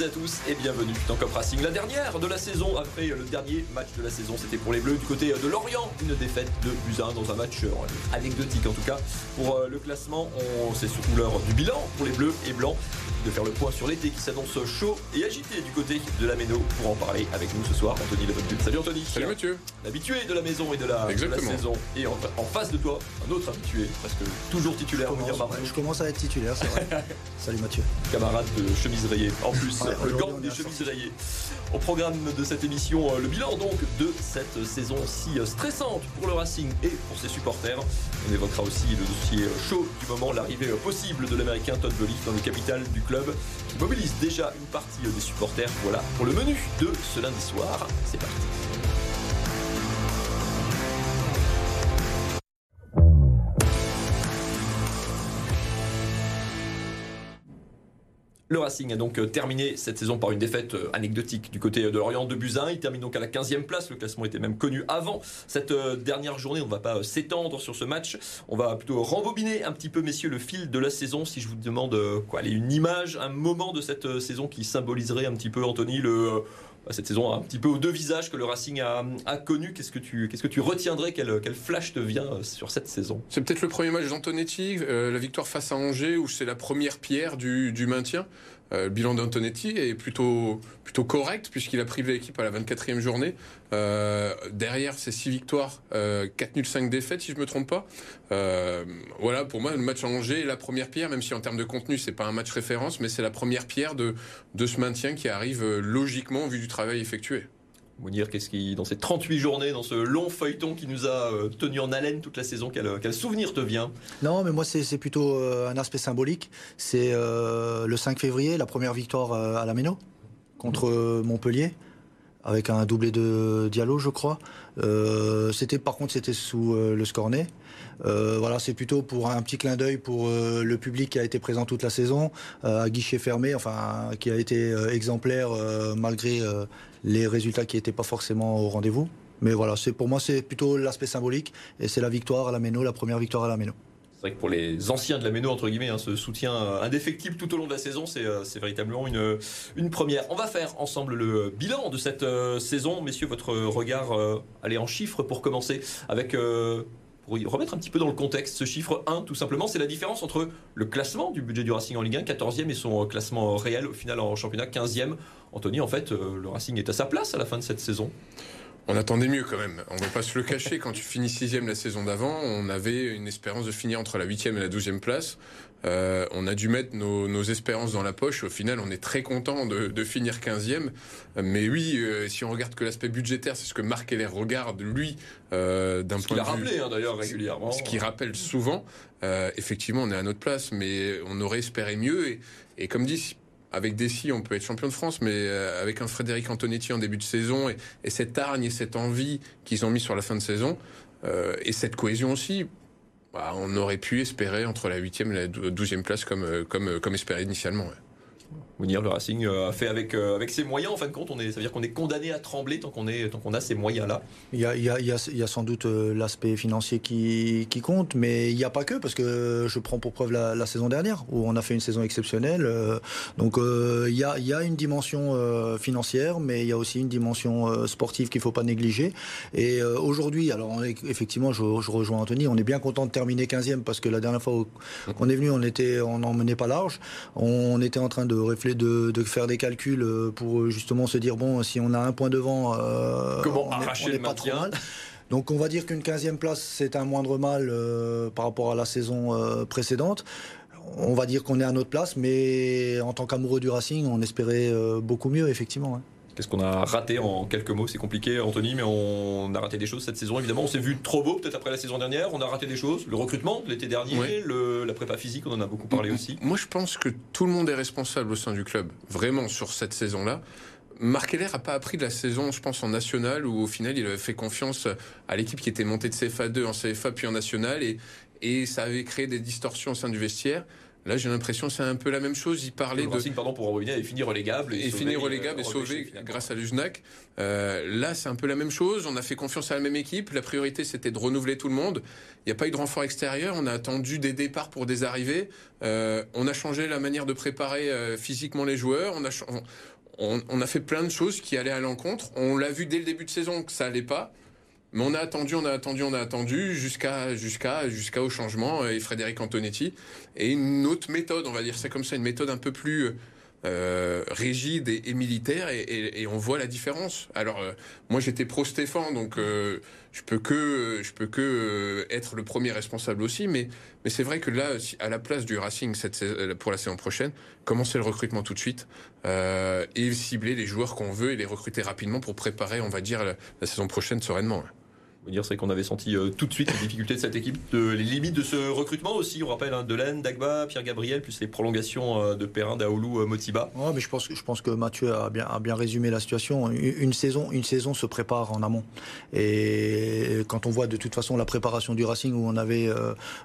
toutes à tous et bienvenue dans Cop Racing. La dernière de la saison, après le dernier match de la saison, c'était pour les Bleus du côté de Lorient. Une défaite de Buzyn dans un match euh, anecdotique en tout cas. Pour euh, le classement, c'est surtout l'heure du bilan pour les Bleus et Blancs de faire le point sur l'été qui s'annonce chaud et agité du côté de la Méno. Pour en parler avec nous ce soir, Anthony Leventut. Salut Anthony. Salut Mathieu. L'habitué de la maison et de la, saison. Et en, face de toi, un autre habitué, presque toujours titulaire. Je commence, je commence à être titulaire, c'est vrai. Salut Mathieu. Camarade de chemise rayée. En plus, le gant des chemises rayées. Au programme de cette émission, euh, le bilan donc de cette saison si euh, stressante pour le Racing et pour ses supporters. On évoquera aussi le dossier euh, chaud du moment, l'arrivée possible de l'Américain Todd Bowley dans le capital du club qui mobilise déjà une partie des supporters. Voilà pour le menu de ce lundi soir. C'est parti. Le Racing a donc euh, terminé cette saison par une défaite euh, anecdotique du côté de Lorient de Buzyn. Il termine donc à la 15e place. Le classement était même connu avant cette euh, dernière journée. On ne va pas s'étendre sur ce match. On va plutôt rembobiner un petit peu, messieurs, le fil de la saison. Si je vous demande quoi, une image, un moment de cette saison qui symboliserait un petit peu, Anthony, le cette saison un petit peu aux deux visages que le Racing a, connu. Qu'est-ce que tu, retiendrais? Quel, flash te vient sur cette saison? C'est peut-être le premier match d'Antonetti, la victoire face à Angers, où c'est la première pierre du maintien. Euh, le bilan d'Antonetti est plutôt, plutôt correct puisqu'il a privé l'équipe à la 24e journée. Euh, derrière, c'est 6 victoires, euh, 4 nuls, 5 défaites si je me trompe pas. Euh, voilà, pour moi, le match à Angers est la première pierre, même si en termes de contenu, c'est pas un match référence, mais c'est la première pierre de, de ce maintien qui arrive logiquement vu du travail effectué. Mounir, qu'est-ce qui, dans ces 38 journées, dans ce long feuilleton qui nous a euh, tenu en haleine toute la saison, quel, souvenir te vient? Non, mais moi, c'est plutôt euh, un aspect symbolique. C'est euh, le 5 février, la première victoire à la Méno contre Montpellier avec un doublé de Diallo, je crois. c'était par contre c'était sous le scornet. voilà, c'est plutôt pour un petit clin d'œil pour le public qui a été présent toute la saison, à guichet fermé, enfin qui a été exemplaire malgré les résultats qui n'étaient pas forcément au rendez-vous. Mais voilà, c'est pour moi c'est plutôt l'aspect symbolique et c'est la victoire à la Méno, la première victoire à la Méno. C'est vrai que pour les anciens de la Méno, entre guillemets, hein, ce soutien indéfectible tout au long de la saison, c'est euh, véritablement une, une première. On va faire ensemble le bilan de cette euh, saison. Messieurs, votre regard, euh, allez en chiffres pour commencer, avec pour remettre un petit peu dans le contexte, ce chiffre 1, tout simplement, c'est la différence entre le classement du budget du Racing en Ligue 1, 14e, et son classement réel, au final en championnat, 15e. Anthony, en fait, euh, le Racing est à sa place à la fin de cette saison. On attendait mieux quand même. On ne va pas se le cacher. Quand tu finis sixième la saison d'avant, on avait une espérance de finir entre la huitième et la douzième place. Euh, on a dû mettre nos, espérances dans la poche. Au final, on est très content de, finir quinzième. Mais oui, euh, si on regarde que l'aspect budgétaire, c'est ce que Marc Heller regarde lui d'un point de vue. Ce qu'il a rappelé hein, d'ailleurs régulièrement. Ce qu'il rappelle souvent. effectivement, on est à notre place, mais on aurait espéré mieux. Et, et comme dit, avec Dessy, on peut être champion de France, mais euh, avec un Frédéric Antonetti en début de saison et, cette hargne et cette envie qu'ils ont mis sur la fin de saison, euh, et cette cohésion aussi, bah, on aurait pu espérer entre la 8e et la 12e place comme, euh, comme espéré initialement le Racing euh, a fait avec, euh, avec ses moyens, en fin de compte. On est, ça veut dire qu'on est condamné à trembler tant qu'on, qu'on a ces moyens-là. Il y a, il y a, il y a sans doute euh, l'aspect financier qui, qui, compte, mais il n'y a pas que, parce que je prends pour preuve la, saison dernière, où on a fait une saison exceptionnelle. donc il, y a, il y a une dimension financière, mais il y a aussi une dimension sportive qu'il ne faut pas négliger. Et aujourd'hui, alors effectivement, je, je, rejoins Anthony, on est bien content de terminer 15e, parce que la dernière fois qu'on est venu, on était, on n'en menait pas large. On était en train de réfléchir de, faire des calculs euh, pour euh, justement se dire bon, si on a un point devant, euh, comment arracher le pas trop mal. Donc on va dire qu'une 15e place, c'est un moindre mal par rapport à la saison précédente. On va dire qu'on est à notre place, mais en tant qu'amoureux du Racing, on espérait beaucoup mieux, effectivement. Qu'est-ce qu'on a raté en quelques mots? C'est compliqué, Anthony, mais on a raté des choses cette saison. Évidemment, on s'est vu trop beau peut-être après la saison dernière. On a raté des choses. Le recrutement l'été dernier, la prépa physique, on en a beaucoup parlé aussi. Moi, je pense que tout le monde est responsable au sein du club, vraiment sur cette saison-là. Marc Heller n'a pas appris de la saison, je pense, en national, où au final, il avait fait confiance à l'équipe qui était montée de CFA 2 en CFA puis en national, et, et ça avait créé des distorsions au sein du vestiaire. Là, j'ai l'impression que c'est un peu la même chose. Il parlait le de. Racing, pardon, pour revenir et finir relégable. Et, finir relégable et sauver grâce à l'USNAC. Euh, là, c'est un peu la même chose. On a fait confiance à la même équipe. La priorité, c'était de renouveler tout le monde. Il n'y a pas eu de renfort extérieur. On a attendu des départs pour des arrivées. Euh, on a changé la manière de préparer euh, physiquement les joueurs. On a, on, on, a fait plein de choses qui allaient à l'encontre. On l'a vu dès le début de saison que ça allait pas. Mais on a attendu, on a attendu, on a attendu jusqu'à jusqu'à jusqu'à au changement et Frédéric Antonetti. Et une autre méthode, on va dire c'est comme ça, une méthode un peu plus euh, rigide et, militaire et, et, et, on voit la différence. Alors euh, moi j'étais pro Stéphane donc euh, je peux que je peux que euh, être le premier responsable aussi. Mais mais c'est vrai que là à la place du Racing cette pour la saison prochaine commencer le recrutement tout de suite euh, et cibler les joueurs qu'on veut et les recruter rapidement pour préparer on va dire la, saison prochaine sereinement dire, c'est qu'on avait senti euh, tout de suite les difficultés de cette équipe, de, les limites de ce recrutement aussi. On rappelle hein, Delaine, Dagba, Pierre Gabriel, plus les prolongations euh, de Perrin, Daoulou, euh, Motiba. Ouais, mais je pense, je pense que Mathieu a bien, a bien résumé la situation. Une, une, saison, une saison se prépare en amont. Et quand on voit de toute façon la préparation du Racing où on avait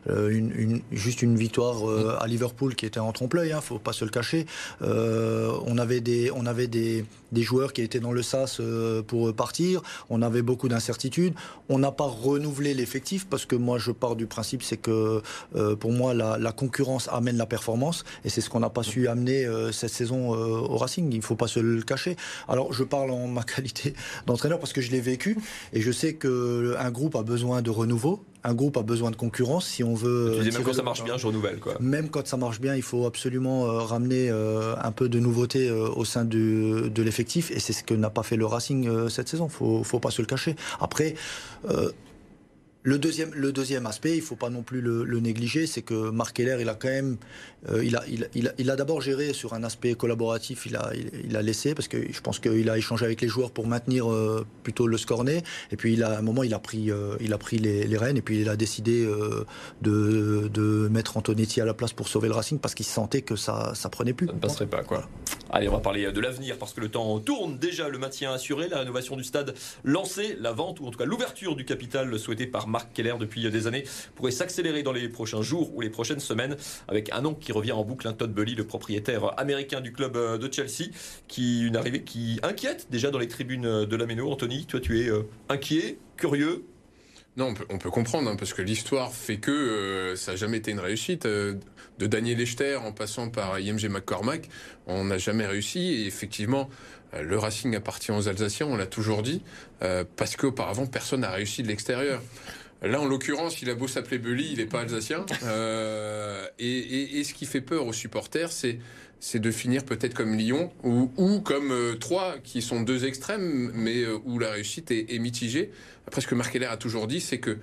une, une, juste une victoire euh, à Liverpool qui était en trompe-l'œil, hein, faut pas se le cacher. On avait des, on avait des, des joueurs qui étaient dans le sas pour partir. On avait beaucoup d'incertitudes. On n'a pas renouvelé l'effectif parce que moi je pars du principe c'est que euh, pour moi la, la, concurrence amène la performance et c'est ce qu'on n'a pas su amener euh, cette saison euh, au Racing. Il ne faut pas se le cacher. Alors je parle en ma qualité d'entraîneur parce que je l'ai vécu et je sais que un groupe a besoin de renouveau un groupe a besoin de concurrence si on veut. Tu dis même quand ça marche bien, je renouvelle quoi. Même quand ça marche bien, il faut absolument euh, ramener euh, un peu de nouveauté euh, au sein de, de l'effectif et c'est ce que n'a pas fait le Racing cette saison. Faut, faut pas se le cacher. Après. Le deuxième, le deuxième aspect, il ne faut pas non plus le, négliger, c'est que Marc Keller, il a quand même, euh, il a, il, il il a d'abord géré sur un aspect collaboratif, il a, il, a laissé parce que je pense qu'il a échangé avec les joueurs pour maintenir euh, plutôt le scornet, et puis il a, à un moment, il a pris, euh, il a pris les, rênes, et puis il a décidé de, mettre Antonetti à la place pour sauver le Racing parce qu'il sentait que ça, ça prenait plus. Ça ne passerait pas quoi. Allez, on va parler de l'avenir parce que le temps tourne déjà, le maintien assuré, la rénovation du stade lancée, la vente ou en tout cas l'ouverture du capital souhaité par Marc Keller depuis des années pourrait s'accélérer dans les prochains jours ou les prochaines semaines avec un nom qui revient en boucle, un Todd Bully, le propriétaire américain du club de Chelsea, qui une arrivée qui inquiète déjà dans les tribunes de la Méno. Anthony, toi tu es inquiet, curieux, non, on peut, comprendre, hein, parce que l'histoire fait que euh, ça n'a jamais été une réussite. Euh, de Daniel Echter en passant par IMG McCormack, on n'a jamais réussi. Et effectivement, euh, le Racing appartient aux Alsaciens, on l'a toujours dit, parce qu'auparavant, personne n'a réussi de l'extérieur. Là, en l'occurrence, il a beau s'appeler Bully, il n'est pas alsacien. Euh, et, et, et, ce qui fait peur aux supporters, c'est c'est de finir peut-être comme Lyon ou, ou comme euh, Troyes, qui sont deux extrêmes, mais euh, où la réussite est, est, mitigée. Après, ce que Marc Heller a toujours dit, c'est que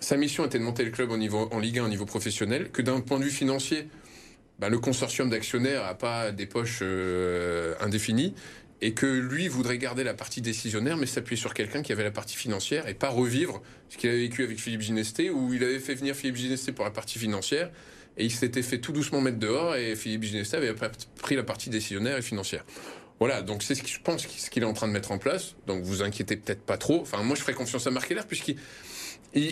sa mission était de monter le club au niveau, en Ligue 1 au niveau professionnel, que d'un point de vue financier, ben, le consortium d'actionnaires n'a pas des poches euh, indéfinies et que lui voudrait garder la partie décisionnaire, mais s'appuyer sur quelqu'un qui avait la partie financière et pas revivre ce qu'il avait vécu avec Philippe Ginesté, où il avait fait venir Philippe Ginesté pour la partie financière, et il s'était fait tout doucement mettre dehors, et Philippe Ginesté avait pris la partie décisionnaire et financière. Voilà, donc c'est ce que je pense ce qu'il est en train de mettre en place. Donc vous inquiétez peut-être pas trop. Enfin, moi je ferai confiance à Marc Heller puisqu'il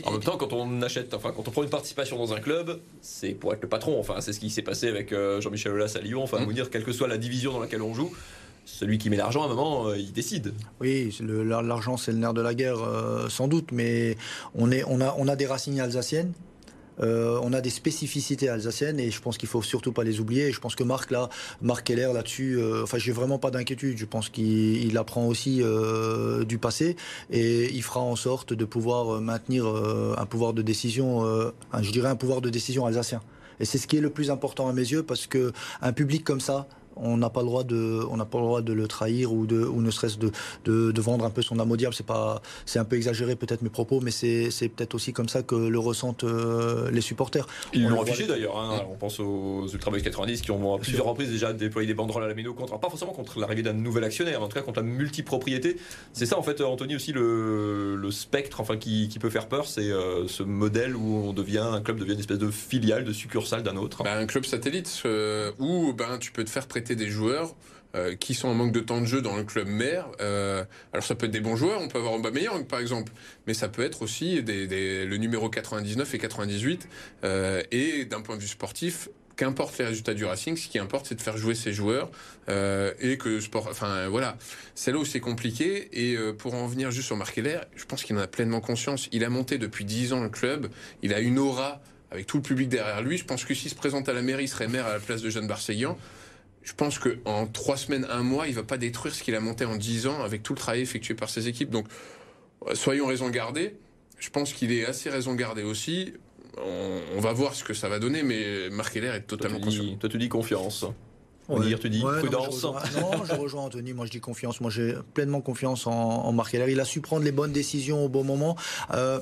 en même temps, quand on achète, enfin, quand on prend une participation dans un club, c'est pour être le patron. Enfin, c'est ce qui s'est passé avec euh, Jean-Michel Aulas à Lyon. Enfin, mmh. vous dire, quelle que soit la division dans laquelle on joue, celui qui met l'argent, à un moment, euh, il décide. Oui, l'argent, c'est le nerf de la guerre, euh, sans doute, mais on, a, des racines alsaciennes. Euh, on a des spécificités alsaciennes et je pense qu'il faut surtout pas les oublier. Je pense que Marc là, Marc Keller là-dessus, euh, enfin j'ai vraiment pas d'inquiétude. Je pense qu'il apprend aussi du passé et il fera en sorte de pouvoir maintenir un pouvoir de décision, je dirais un pouvoir de décision alsacien. Et c'est ce qui est le plus important à mes yeux parce que un public comme ça, on n'a pas le droit de, on n'a pas le droit de le trahir ou de, ou ne serait-ce de, de, de, vendre un peu son âme au diable. C'est pas, c'est un peu exagéré peut-être mes propos, mais c'est, c'est peut-être aussi comme ça que le ressentent euh, les supporters. Ils l'ont affiché d'ailleurs. Hein. On pense aux Ultravox 90 qui ont à plusieurs reprises déjà déployé des banderoles à la Méno contre, pas forcément contre l'arrivée d'un nouvel actionnaire, mais en tout cas contre la multipropriété. C'est ça en fait, Anthony aussi le, le spectre, enfin qui, qui peut faire peur, c'est euh, ce modèle où on devient un club devient une espèce de filiale, de succursale d'un autre. Ben, un club satellite euh, où ben tu peux te faire prêter des joueurs euh, qui sont en manque de temps de jeu dans le club mère. Euh, alors ça peut être des bons joueurs, on peut avoir Aubameyang par exemple, mais ça peut être aussi des, le numéro 99 et 98. Euh, et d'un point de vue sportif, qu'importe les résultats du Racing, ce qui importe, c'est de faire jouer ses joueurs et que sport. Enfin voilà, c'est là où c'est compliqué. Et pour en venir juste sur Marc je pense qu'il en a pleinement conscience. Il a monté depuis 10 ans le club. Il a une aura avec tout le public derrière lui. Je pense que s'il se présente à la mairie, il serait maire à la place de Jeanne Barseguian. Je pense qu'en trois semaines, un mois, il va pas détruire ce qu'il a monté en 10 ans avec tout le travail effectué par ses équipes. Donc, soyons raison gardée. Je pense qu'il est assez raison gardée aussi on, va voir ce que ça va donner, mais Marc Heller est totalement toi, tu toi, tu dis confiance. On ouais. dire, tu dis prudence. Non, je rejoins, Anthony. Moi, je dis confiance. Moi, j'ai pleinement confiance en, Marc Heller. Il a su prendre les bonnes décisions au bon moment. Euh,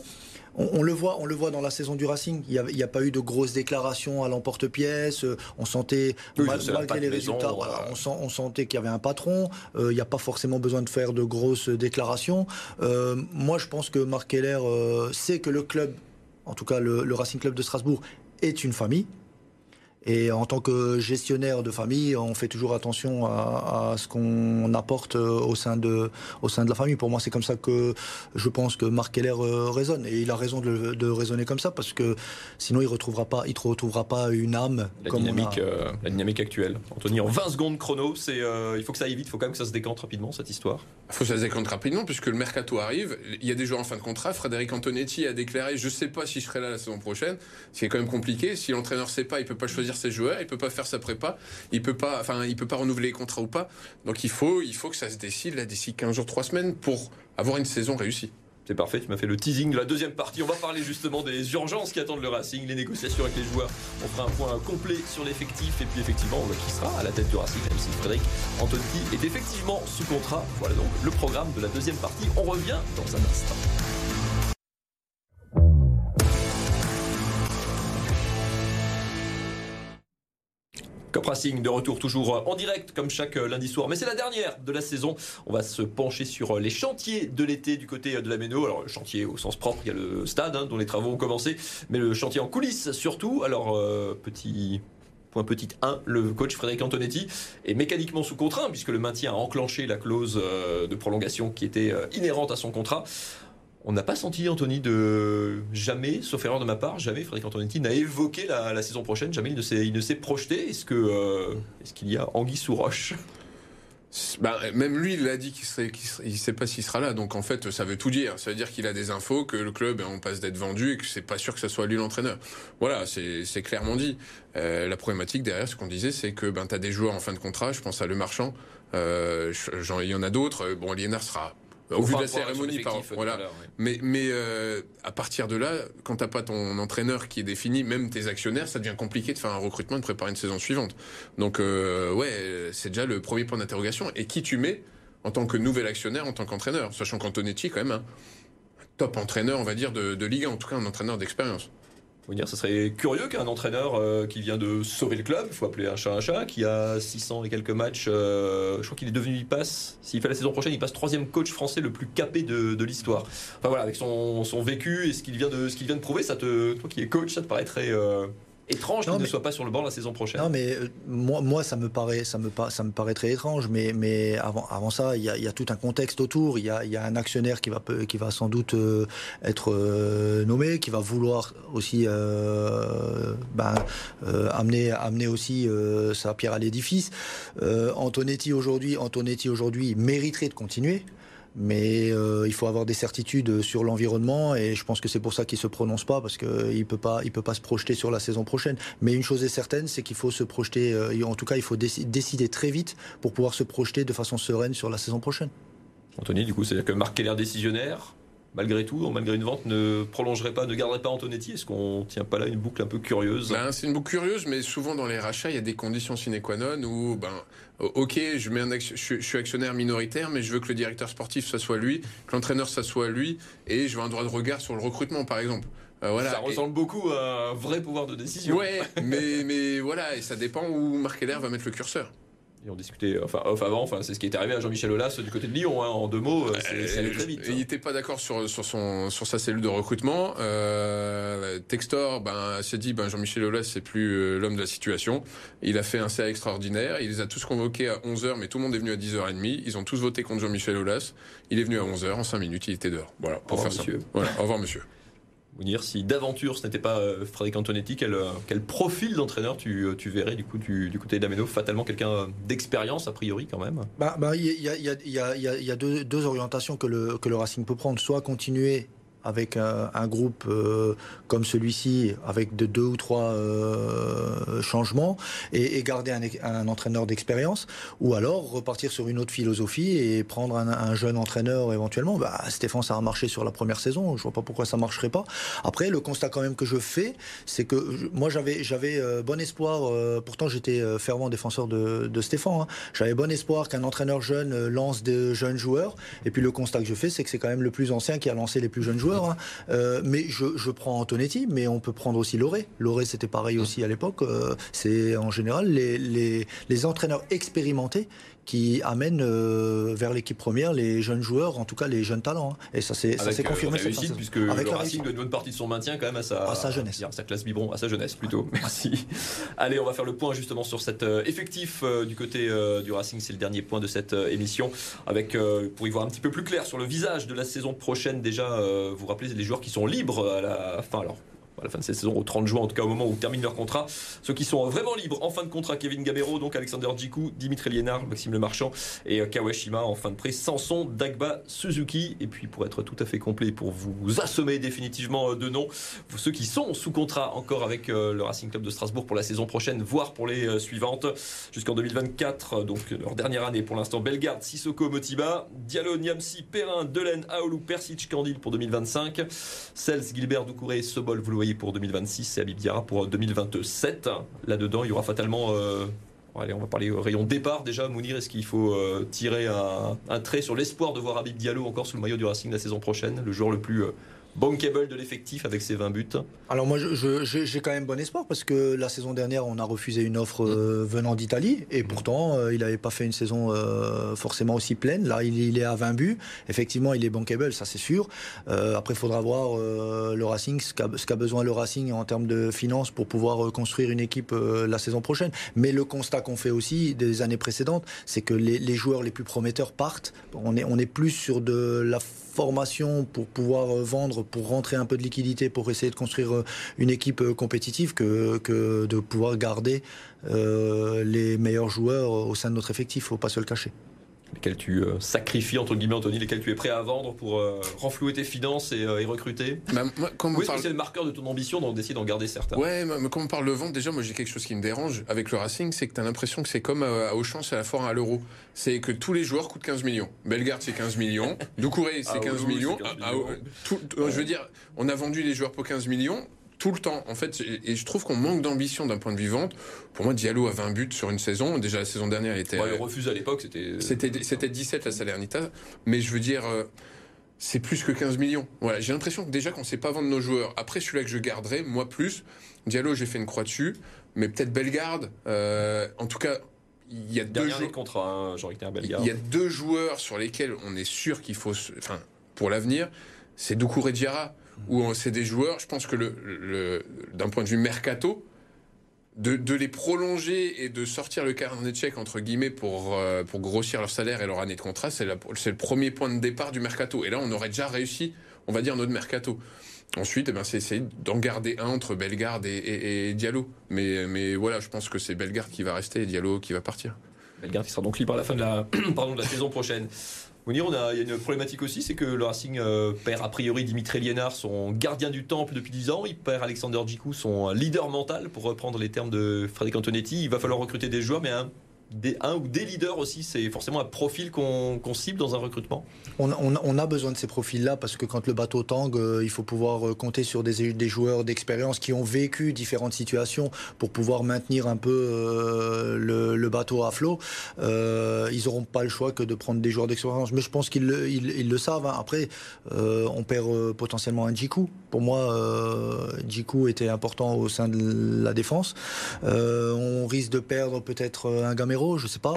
on, le voit, on le voit dans la saison du Racing. Il n'y a, pas eu de grosses déclarations à l'emporte-pièce. On sentait, malgré les résultats, on, sentait qu'il y avait un patron. Euh, il n'y a pas forcément besoin de faire de grosses déclarations. Euh, moi, je pense que Marc Heller sait que le club en tout cas le, Racing Club de Strasbourg, est une famille. Et en tant que gestionnaire de famille, on fait toujours attention à, ce qu'on apporte euh, au sein, de, au sein de la famille. Pour moi, c'est comme ça que je pense que Marc Keller euh, raisonne. Et il a raison de, raisonner comme ça, parce que sinon, il ne retrouvera, pas, il retrouvera pas une âme la dynamique, euh, la dynamique actuelle. Anthony, en 20 secondes chrono, c'est, il faut que ça aille vite, il faut quand même que ça se décante rapidement, cette histoire. Il faut que ça se décante rapidement, puisque le mercato arrive. Il y a des joueurs en fin de contrat. Frédéric Antonetti a déclaré Je ne sais pas si je serai là la saison prochaine. C'est quand même compliqué. Si l'entraîneur ne sait pas, il ne peut pas choisir ses joueurs. Il peut pas faire sa prépa, il peut pas, enfin, il peut pas renouveler les contrats ou pas. Donc il faut, il faut que ça se décide là d'ici 15 jours, 3 semaines pour avoir une saison réussie. C'est parfait, tu m'as fait le teasing de la deuxième partie. On va parler justement des urgences qui attendent le Racing, les négociations avec les joueurs. On fera un point complet sur l'effectif et puis effectivement on voit qui sera à la tête du Racing, même si Frédéric Anthony est effectivement sous contrat. Voilà donc le programme de la deuxième partie. On revient dans un instant. Cop Racing de retour toujours en direct comme chaque lundi soir. Mais c'est la dernière de la saison. On va se pencher sur les chantiers de l'été du côté de la Méno. Alors chantier au sens propre, il y a le stade hein, dont les travaux ont commencé, mais le chantier en coulisses surtout. Alors euh, petit Point petit 1, le coach Frédéric Antonetti est mécaniquement sous contraint puisque le maintien a enclenché la clause euh, de prolongation qui était euh, inhérente à son contrat. On n'a pas senti, Anthony, de jamais, sauf erreur de ma part, jamais Frédéric Antonetti n'a évoqué la, saison prochaine, jamais il ne s'est projeté. Est-ce que euh, est-ce qu'il y a Anguille sous roche? Bah, même lui, il a dit qu'il ne sait pas s'il sera là. Donc en fait, ça veut tout dire. Ça veut dire qu'il a des infos, que le club on passe d'être vendu et que c'est pas sûr que ce soit lui l'entraîneur. Voilà, c'est clairement dit. Euh, la problématique derrière, ce qu'on disait, c'est que ben as des joueurs en fin de contrat. Je pense à Le Marchand. Euh, il y en a d'autres. Bon, sera au vu de la cérémonie, par, voilà. Mais, mais euh, à partir de là, quand t'as pas ton entraîneur qui est défini, même tes actionnaires, ça devient compliqué de faire un recrutement et de préparer une saison suivante. Donc euh, ouais, c'est déjà le premier point d'interrogation. Et qui tu mets en tant que nouvel actionnaire, en tant qu'entraîneur, sachant qu'Antonetti quand même un top entraîneur, on va dire de, de Ligue 1, en tout cas un entraîneur d'expérience dire, ce serait curieux qu'un entraîneur euh, qui vient de sauver le club, il faut appeler un chat un chat, qui a 600 et quelques matchs, euh, je crois qu'il est devenu, il passe, s'il fait la saison prochaine, il passe troisième coach français le plus capé de, l'histoire. Enfin voilà, avec son, vécu et ce qu'il vient de vient de prouver, ça te, toi qui es coach, ça te paraîtrait étrange qu'il ne soit pas sur le banc la saison prochaine. Non, mais euh, moi, moi, ça me paraît, ça me, ça me paraît très étrange. Mais, mais avant, avant ça, il y, a, y a tout un contexte autour. Il y a, y a, un actionnaire qui va, qui va sans doute euh, être euh, nommé, qui va vouloir aussi ben, amener, amener aussi sa pierre à l'édifice. Antonetti aujourd'hui, Antonetti aujourd'hui mériterait de continuer mais euh, il faut avoir des certitudes sur l'environnement et je pense que c'est pour ça qu'il se prononce pas parce qu'il peut peut pas se projeter sur la saison prochaine. Mais une chose est certaine c'est qu'il faut se projeter euh, en tout cas il faut décider très vite pour pouvoir se projeter de façon sereine sur la saison prochaine. Anthony du coup c'est à dire que Marc Keller décisionnaire malgré tout, malgré une vente, ne prolongerait pas, ne garderait pas Antonetti? Est-ce qu'on tient pas là une boucle un peu curieuse? Ben, C'est une boucle curieuse, mais souvent dans les rachats, il y a des conditions sine qua non où, ben, ok, je, mets un je, suis actionnaire minoritaire, mais je veux que le directeur sportif, ça soit lui, que l'entraîneur, ça soit lui, et je veux un droit de regard sur le recrutement, par exemple. Euh, voilà. Ça ressemble beaucoup à un vrai pouvoir de décision. Ouais, mais, mais voilà, et ça dépend où Marc Heller va mettre le curseur. Et on discutait, enfin, off avant, enfin, c'est ce qui est arrivé à Jean-Michel Aulas du côté de Lyon, hein, en deux mots, euh, c'est allé très vite. Il n'était pas d'accord sur, sur, son, sur sa cellule de recrutement. Euh, Textor ben, s'est dit, ben, Jean-Michel Aulas, c'est plus euh, l'homme de la situation. Il a fait un CA extraordinaire. Il les a tous convoqués à 11h, mais tout le monde est venu à 10h30. Ils ont tous voté contre Jean-Michel Aulas. Il est venu à 11h, en 5 minutes, il était dehors. Voilà, pour faire monsieur. ça. Voilà, au revoir, monsieur dire si d'aventure ce n'était pas euh, Frédéric Antonetti, quel, euh, quel profil d'entraîneur tu, euh, tu, verrais du coup du, côté d'Ameno? Fatalement quelqu'un d'expérience a priori quand même bah, bah, Il y, y, y, y a deux, deux, orientations que le, que le Racing peut prendre. Soit continuer avec un, groupe euh, comme celui-ci, avec de deux ou trois euh, changements, et, garder un, entraîneur d'expérience, ou alors repartir sur une autre philosophie et prendre un, un, jeune entraîneur éventuellement. Bah, Stéphane, ça a marché sur la première saison, je vois pas pourquoi ça marcherait pas. Après, le constat quand même que je fais, c'est que moi j'avais euh, bon espoir. Pourtant, j'étais fervent défenseur de, de Stéphane. Hein. J'avais bon espoir qu'un entraîneur jeune lance des jeunes joueurs. Et puis le constat que je fais, c'est que c'est quand même le plus ancien qui a lancé les plus jeunes joueurs. Hein. Euh, mais je, prends Antonetti, mais on peut prendre aussi Loré. Loré, c'était pareil aussi à l'époque. Euh, c'est en général les entraîneurs expérimentés qui amène euh, vers l'équipe première les jeunes joueurs, en tout cas les jeunes talents. Hein. Et ça s'est confirmé cette réussite, puisque Avec le Racing doit une bonne partie de son maintien quand même à sa, à sa jeunesse. À sa classe biberon, à sa jeunesse plutôt. Merci. Allez, on va faire le point justement sur cet euh, effectif euh, du côté euh, du Racing. C'est le dernier point de cette euh, émission. Avec, euh, pour y voir un petit peu plus clair sur le visage de la saison prochaine, déjà, vous vous rappelez les joueurs qui sont libres à la fin. Alors, à la fin de cette saison, au 30 juin, en tout cas au moment où terminent leur contrat. Ceux qui sont vraiment libres en fin de contrat, Kevin Gabero, donc Alexander Djikou, Dimitri Liénard, Maxime Le Marchand et Kawashima en fin de prêt. Sanson, Dagba, Suzuki. Et puis pour être tout à fait complet, pour vous assommer définitivement de noms, ceux qui sont sous contrat encore avec le Racing Club de Strasbourg pour la saison prochaine, voire pour les suivantes jusqu'en 2024. Donc leur dernière année pour l'instant, Bellegarde, Sissoko, Motiba, Diallo, Niamsi, Perrin, Delaine, Aoulou, Persic, Candil pour 2025. Sels, Gilbert, Doucouré, Sobol, vous le voyez pour 2026 et Abib Diarra pour 2027. Là-dedans, il y aura fatalement. Euh, allez, on va parler au rayon départ déjà. Mounir, est-ce qu'il faut euh, tirer un, trait sur l'espoir de voir Abib Diallo encore sous le maillot du Racing la saison prochaine, le joueur le plus. Euh, bankable de l'effectif avec ses 20 buts Alors moi j'ai quand même bon espoir parce que la saison dernière on a refusé une offre euh, venant d'Italie et pourtant euh, il n'avait pas fait une saison euh, forcément aussi pleine. Là il, est à 20 buts. Effectivement il est bankable, ça c'est sûr. Après il faudra voir le Racing, ce qu'a qu besoin le Racing en termes de finances pour pouvoir construire une équipe la saison prochaine. Mais le constat qu'on fait aussi des années précédentes, c'est que les, les, joueurs les plus prometteurs partent. On est, on est plus sur de la pour pouvoir vendre, pour rentrer un peu de liquidité, pour essayer de construire une équipe compétitive que, de pouvoir garder euh, les meilleurs joueurs au sein de notre effectif. Il ne faut pas se le cacher lesquels tu euh, sacrifies, entre guillemets, Anthony, lesquels tu es prêt à vendre pour euh, renflouer tes finances et, euh, et recruter bah, moi, comme Oui, parle... c'est le marqueur de ton ambition d'essayer d'en garder certains. Ouais, mais quand on parle de vente, déjà, moi j'ai quelque chose qui me dérange avec le Racing, c'est que tu as l'impression que c'est comme à Auchan, c'est à la foire à l'euro. C'est que tous les joueurs coûtent 15 millions. Bellegarde, c'est 15 millions. Doucouré, c'est ah, 15 oui, millions. 15 millions. Ah, ah, tout, ouais. Je veux dire, on a vendu les joueurs pour 15 millions tout le temps. En fait, et je trouve qu'on manque d'ambition d'un point de vue vente. Pour moi, Diallo a 20 buts sur une saison. Déjà, la saison dernière, il était. Ouais, il refuse à l'époque, c'était. C'était 17 la Salernitana. Mais je veux dire. Euh, c'est plus que 15 millions. Voilà, j'ai l'impression que déjà qu'on ne sait pas vendre nos joueurs. Après, celui-là que je garderai, moi plus. Diallo, j'ai fait une croix dessus, mais peut-être Bellegarde. Euh, en tout cas, il y a deux joueurs. Contre hein. Il y a deux joueurs sur lesquels on est sûr qu'il faut, enfin, pour l'avenir, c'est Doucouré Diarra où c'est des joueurs, je pense que le, d'un point de vue mercato, de, les prolonger et de sortir le carnet de chèque entre guillemets pour, euh, pour grossir leur salaire et leur année de contrat, c'est le premier point de départ du mercato. Et là, on aurait déjà réussi, on va dire, notre mercato. Ensuite, eh ben, c'est essayer d'en garder un entre Bellegarde et, et, et, Diallo. Mais, mais voilà, je pense que c'est Bellegarde qui va rester et Diallo qui va partir. Bellegarde qui sera donc libre à la fin de la, pardon, de la saison prochaine. On a une problématique aussi, c'est que le Racing euh, perd a priori Dimitri Liénard, son gardien du temple depuis 10 ans. Il perd Alexander Djikou, son leader mental, pour reprendre les termes de Frédéric Antonetti. Il va falloir recruter des joueurs, mais un un ou des leaders aussi, c'est forcément un profil qu'on qu cible dans un recrutement on, a besoin de ces profils-là parce que quand le bateau tangue, euh, il faut pouvoir euh, compter sur des, joueurs d'expérience qui ont vécu différentes situations pour pouvoir maintenir un peu euh, le, bateau à flot. Ils n'auront pas le choix que de prendre des joueurs d'expérience. Mais je pense qu'ils le, savent. Hein. Après, on perd potentiellement un Djikou. Pour moi, Djikou était important au sein de la défense. on risque de perdre peut-être un Gamero je sais pas.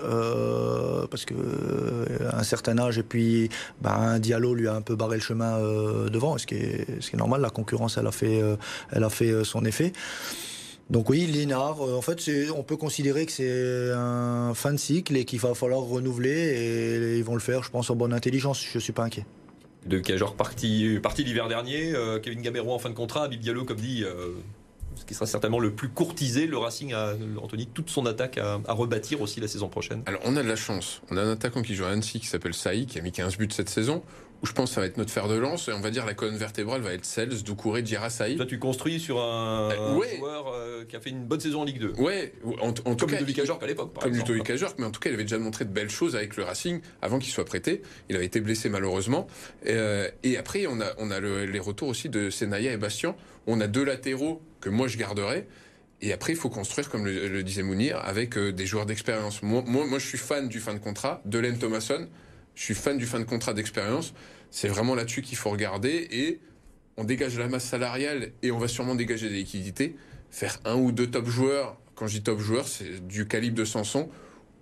Euh, parce que euh, un certain âge et puis ben, un Diallo lui a un peu barré le chemin euh, devant, ce qui, est, ce qui est normal. La concurrence, elle a fait, elle a fait son effet. Donc oui, Linard, en fait, on peut considérer que c'est un fin de cycle et qu'il va falloir renouveler et ils vont le faire, je pense, en bonne intelligence. Je suis pas inquiet. De Cajor parti, parti l'hiver dernier, Kevin Gamero en fin de contrat, Abib Diallo, comme dit, ce qui sera certainement le plus courtisé. Le Racing a, Anthony, toute son attaque à, rebâtir aussi la saison prochaine. Alors, on a de la chance. On a un attaquant qui joue à Annecy qui s'appelle Saï, qui a mis 15 buts cette saison où je pense que ça va être notre fer de lance. Et on va dire la colonne vertébrale va être Sels, Doucouré, Djirasaï. Toi, tu construis sur un, Euh, ouais. joueur euh, qui a fait une bonne saison en Ligue 2. Ouais, en, en tout Comme cas, Ludovic Ajorc à l'époque, comme exemple. Ludovic Ajorc, mais en tout cas, il avait déjà montré de belles choses avec le Racing avant qu'il soit prêté. Il avait été blessé malheureusement. Euh, et après, on a, on a le- les retours aussi de Senaya et Bastien. On a deux latéraux que moi je garderai. Et après, il faut construire, comme le, le disait Mounir, avec euh, des joueurs d'expérience. Moi, moi, moi, je suis fan du fin de contrat, de Len Thomasson. Je suis fan du fin de contrat d'expérience. C'est vraiment là-dessus qu'il faut regarder. Et on dégage la masse salariale et on va sûrement dégager des liquidités. Faire un ou deux top joueurs, quand je dis top joueurs, c'est du calibre de Sanson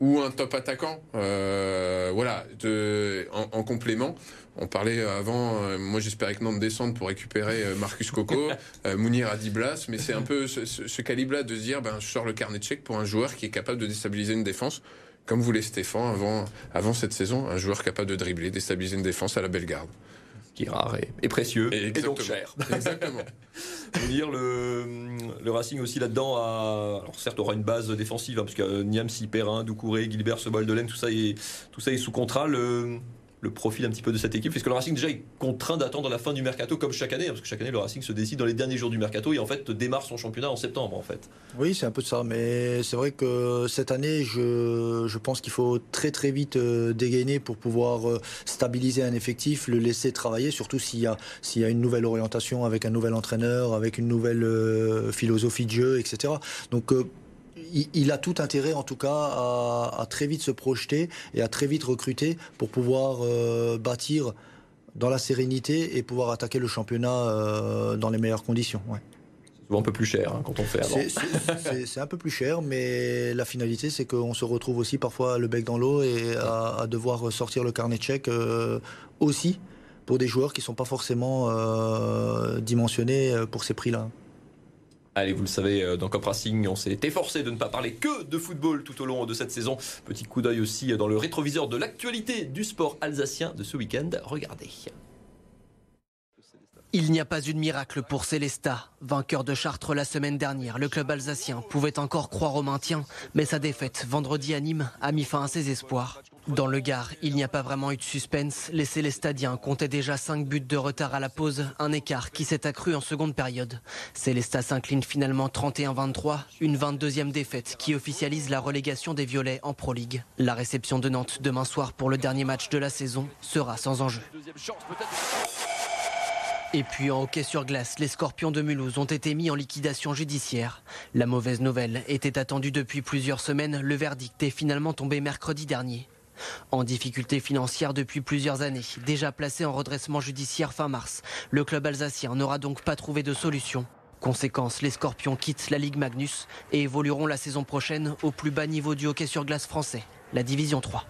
ou un top attaquant. Euh, voilà, de, en, en complément. On parlait avant, euh, moi j'espérais que Nantes descende pour récupérer euh, Marcus Coco, Mounir Adiblas, mais c'est un peu ce, ce- ce calibre-là de se dire, ben, je sors le carnet de chèque pour un joueur qui est capable de déstabiliser une défense, comme voulait Stéphane avant, avant cette saison, un joueur capable de dribbler, déstabiliser une défense à la Bellegarde. Qui est rare et, et précieux. Et, Exactement. donc cher. Exactement. Dire le, le Racing aussi là-dedans a alors certes aura une base défensive hein, parce que Niams, Perrin, Doucouré, Gilbert, Sebol, tout ça est tout ça est sous contrat. Le le profil un petit peu de cette équipe, puisque le Racing déjà est contraint d'attendre la fin du mercato comme chaque année, hein, parce que chaque année le Racing se décide dans les derniers jours du mercato et en fait démarre son championnat en septembre en fait. Oui, c'est un peu ça. Mais c'est vrai que cette année, je, je pense qu'il faut très très vite euh, dégainer pour pouvoir euh, stabiliser un effectif, le laisser travailler, surtout s'il y a, y a une nouvelle orientation avec un nouvel entraîneur, avec une nouvelle euh, philosophie de jeu, etc. Donc il, il a tout intérêt en tout cas à, à très vite se projeter et à très vite recruter pour pouvoir euh, bâtir dans la sérénité et pouvoir attaquer le championnat euh, dans les meilleures conditions. Ouais. C'est souvent un peu plus cher hein, quand on fait avant. C'est- un peu plus cher, mais la finalité, c'est qu'on se retrouve aussi parfois le bec dans l'eau et à, à devoir sortir le carnet de chèques euh, aussi pour des joueurs qui ne sont pas forcément dimensionnés pour ces prix-là. Allez, vous le savez, euh, dans Cop Racing, on s'est efforcé de ne pas parler que de football tout au long de cette saison. Petit coup d'œil aussi dans le rétroviseur de l'actualité du sport alsacien de ce week-end. Regardez. Il n'y a pas eu de miracle pour Célesta. Vainqueur de Chartres la semaine dernière, le club alsacien pouvait encore croire au maintien, mais sa défaite vendredi à Nîmes a mis fin à ses espoirs. Dans le Gard, il n'y a pas vraiment eu de suspense. Les Célestadiens comptaient déjà 5 buts de retard à la pause, un écart qui s'est accru en seconde période. Célesta s'incline finalement 31-23, une 22e défaite qui officialise la relégation des Violets en Pro League. La réception de Nantes demain soir pour le dernier match de la saison sera sans enjeu. Et puis en hockey sur glace, les Scorpions de Mulhouse ont été mis en liquidation judiciaire. La mauvaise nouvelle était attendue depuis plusieurs semaines. Le verdict est finalement tombé mercredi dernier. En difficulté financière depuis plusieurs années, déjà placé en redressement judiciaire fin mars, le club alsacien n'aura donc pas trouvé de solution. Conséquence, les Scorpions quittent la Ligue Magnus et évolueront la saison prochaine au plus bas niveau du hockey sur glace français, la Division 3.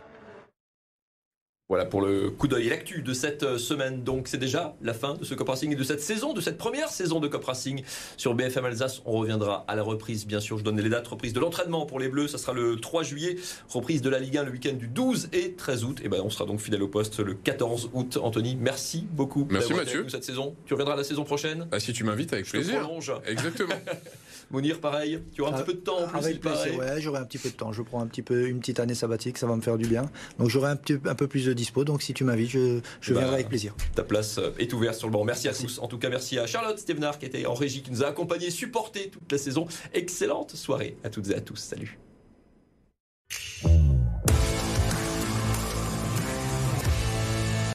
Voilà pour le coup d'œil et l'actu de cette euh, semaine. Donc c'est déjà la fin de ce Cop Racing et de cette saison, de cette première saison de Cop Racing sur BFM Alsace. On reviendra à la reprise, bien sûr. Je donne les dates. Reprise de l'entraînement pour les Bleus, ça sera le 3 juillet. Reprise de la Ligue 1 le week-end du 12 et 13 août. Et ben on sera donc fidèle au poste le 14 août. Anthony, merci beaucoup. Merci, Mathieu. cette saison. Tu reviendras la saison prochaine? Ah, si tu m'invites, avec Je te plaisir. prolonge. Exactement. Mounir, pareil. Tu auras un Ah, petit peu de temps en plus. il Avec paraît. plaisir, ouais, j'aurai un petit peu de temps. Je prends un petit peu une petite année sabbatique, ça va me faire du bien. Donc j'aurai un, petit, un peu plus de dispo. Donc si tu m'invites, je, je Bah, viendrai avec plaisir. Ta place euh, est ouverte sur le banc. Merci, Merci. à tous. En tout cas, merci à Charlotte Stevenard qui était en régie, qui nous a accompagnés, supportés toute la saison. Excellente soirée à toutes et à tous. Salut.